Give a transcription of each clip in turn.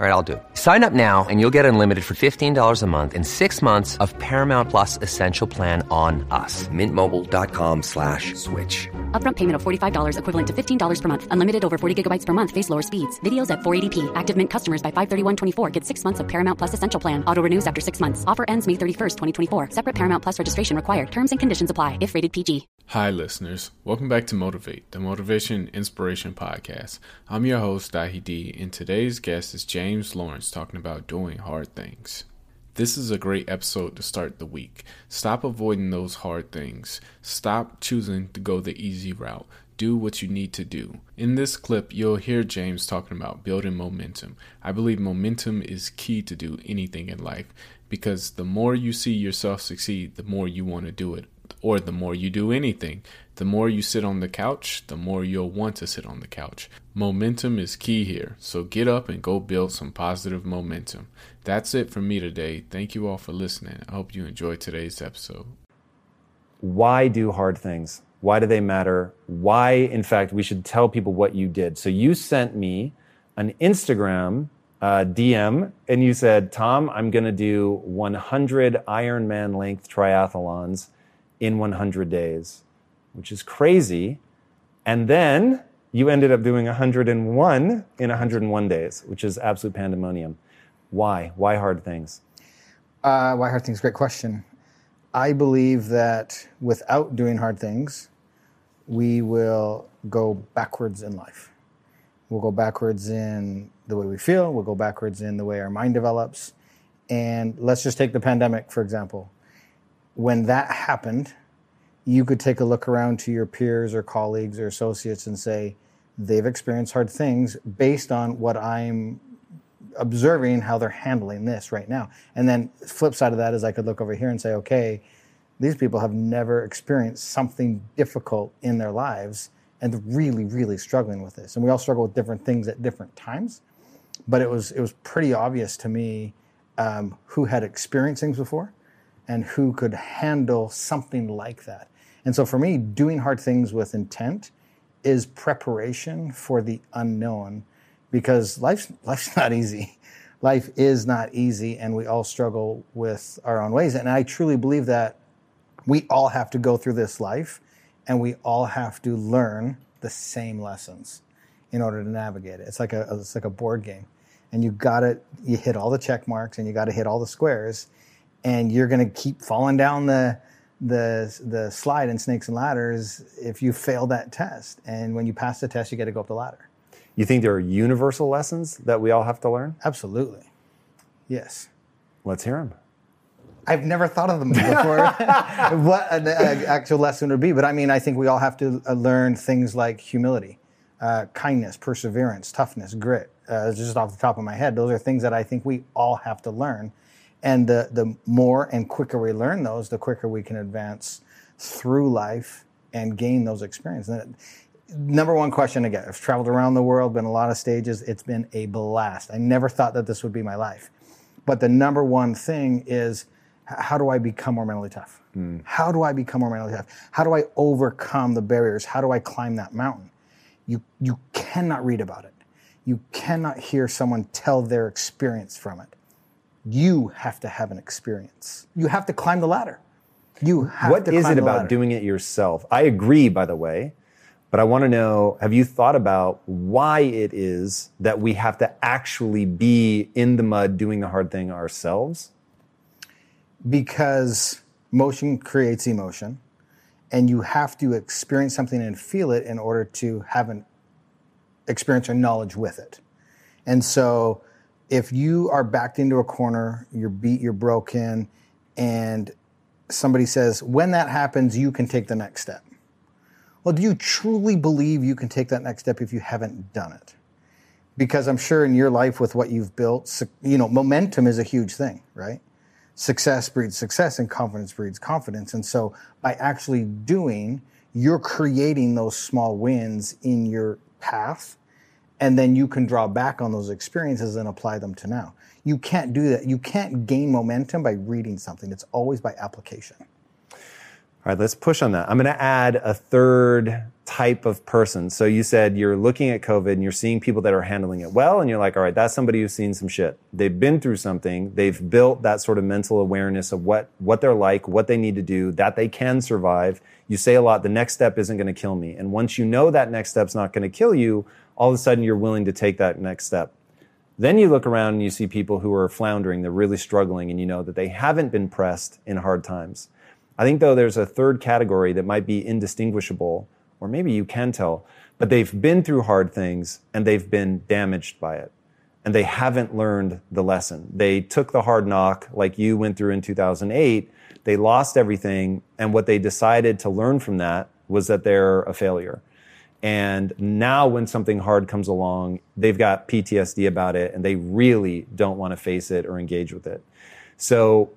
All right, I'll do it. Sign up now and you'll get unlimited for $15 a month in six months of Paramount Plus Essential Plan on us. Mintmobile.com slash switch. Upfront payment of $45 equivalent to $15 per month. Unlimited over 40 gigabytes per month. Face lower speeds. Videos at 480p. Active Mint customers by 531.24 get six months of Paramount Plus Essential Plan. Auto renews after six months. Offer ends May 31st, 2024. Separate Paramount Plus registration required. Terms and conditions apply if rated PG. Hi, listeners. Welcome back to Motivate, the Motivation Inspiration Podcast. I'm your host, Dahi D, and today's guest is James Lawrence talking about doing hard things. This is a great episode to start the week. Stop avoiding those hard things. Stop choosing to go the easy route. Do what you need to do. In this clip, you'll hear James talking about building momentum. I believe momentum is key to do anything in life because the more you see yourself succeed, the more you want to do it or the more you do anything. The more you sit on the couch, the more you'll want to sit on the couch. Momentum is key here, so get up and go build some positive momentum. That's it from me today. Thank you all for listening. I hope you enjoyed today's episode. Why do hard things? Why do they matter? Why, in fact, we should tell people what you did. So you sent me an Instagram uh, DM and you said, Tom, I'm going to do 100 Ironman length triathlons in 100 days, which is crazy. And then you ended up doing 101 in 101 days, which is absolute pandemonium. Why? Why hard things? Uh, why hard things? Great question. I believe that without doing hard things, we will go backwards in life. We'll go backwards in the way we feel, we'll go backwards in the way our mind develops. And let's just take the pandemic, for example when that happened, you could take a look around to your peers or colleagues or associates and say, they've experienced hard things based on what I'm observing how they're handling this right now. And then flip side of that is I could look over here and say, okay, these people have never experienced something difficult in their lives and really, really struggling with this. And we all struggle with different things at different times. But it was it was pretty obvious to me um, who had experienced things before and who could handle something like that. And so for me, doing hard things with intent is preparation for the unknown because life's, life's not easy. Life is not easy, and we all struggle with our own ways. And I truly believe that we all have to go through this life and we all have to learn the same lessons in order to navigate it. It's like a, it's like a board game. And you got to, you hit all the check marks and you got to hit all the squares and you're going to keep falling down the the the slide in snakes and ladders if you fail that test. And when you pass the test, you get to go up the ladder. You think there are universal lessons that we all have to learn? Absolutely. Yes. Let's hear them. I've never thought of them before. what an actual lesson would be, but I mean, I think we all have to uh, learn things like humility, uh, kindness, perseverance, toughness, grit. Uh, just off the top of my head, those are things that I think we all have to learn and the, the more and quicker we learn those, the quicker we can advance through life and gain those experiences. Number one question again, I've traveled around the world, been a lot of stages. It's been a blast. I never thought that this would be my life. But the number one thing is how do I become more mentally tough? Mm. How do I become more mentally tough? How do I overcome the barriers? How do I climb that mountain? You, you cannot read about it. You cannot hear someone tell their experience from it you have to have an experience. You have to climb the ladder. You have what to is it about ladder. doing it yourself? I agree, by the way, but I want to know have you thought about why it is that we have to actually be in the mud doing the hard thing ourselves? Because motion creates emotion, and you have to experience something and feel it in order to have an experience or knowledge with it. And so, if you are backed into a corner, you're beat, you're broken, and somebody says, when that happens, you can take the next step. Well, do you truly believe you can take that next step if you haven't done it? Because I'm sure in your life with what you've built, you know, momentum is a huge thing, right? Success breeds success and confidence breeds confidence. And so by actually doing, you're creating those small wins in your path and then you can draw back on those experiences and apply them to now. You can't do that. You can't gain momentum by reading something. It's always by application. All right, let's push on that. I'm going to add a third type of person. So you said you're looking at COVID and you're seeing people that are handling it well, and you're like, all right, that's somebody who's seen some shit. They've been through something. They've built that sort of mental awareness of what what they're like, what they need to do, that they can survive. You say a lot. The next step isn't going to kill me, and once you know that next step's not going to kill you, all of a sudden you're willing to take that next step. Then you look around and you see people who are floundering, they're really struggling, and you know that they haven't been pressed in hard times. I think, though, there's a third category that might be indistinguishable, or maybe you can tell, but they've been through hard things and they've been damaged by it. And they haven't learned the lesson. They took the hard knock like you went through in 2008. They lost everything. And what they decided to learn from that was that they're a failure. And now, when something hard comes along, they've got PTSD about it and they really don't want to face it or engage with it. So,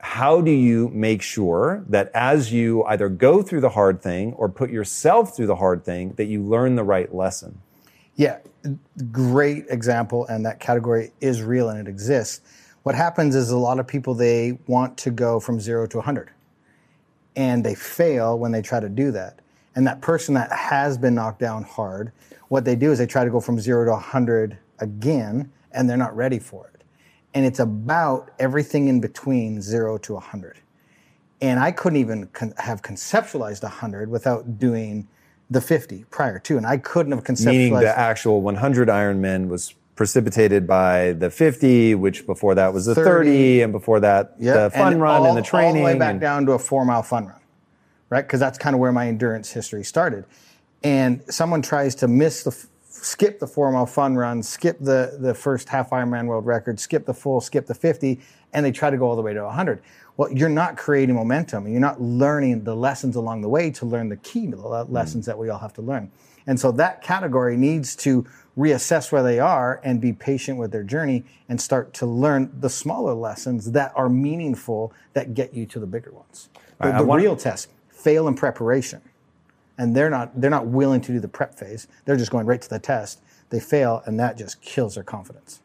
how do you make sure that as you either go through the hard thing or put yourself through the hard thing, that you learn the right lesson? Yeah, great example, and that category is real and it exists. What happens is a lot of people they want to go from zero to 100, and they fail when they try to do that. And that person that has been knocked down hard, what they do is they try to go from zero to 100 again, and they're not ready for it and it's about everything in between zero to 100. And I couldn't even con- have conceptualized 100 without doing the 50 prior to. And I couldn't have conceptualized. Meaning the actual 100 Ironman was precipitated by the 50, which before that was the 30, 30 and before that yep. the fun and run all, and the training. All the way back and, down to a four mile fun run, right? Because that's kind of where my endurance history started. And someone tries to miss the skip the four mile fun run, skip the, the first half Ironman world record, skip the full, skip the 50, and they try to go all the way to 100. Well, you're not creating momentum. You're not learning the lessons along the way to learn the key lessons that we all have to learn. And so that category needs to reassess where they are and be patient with their journey and start to learn the smaller lessons that are meaningful that get you to the bigger ones. The, the real test, fail in preparation and they're not they're not willing to do the prep phase. They're just going right to the test. They fail, and that just kills their confidence.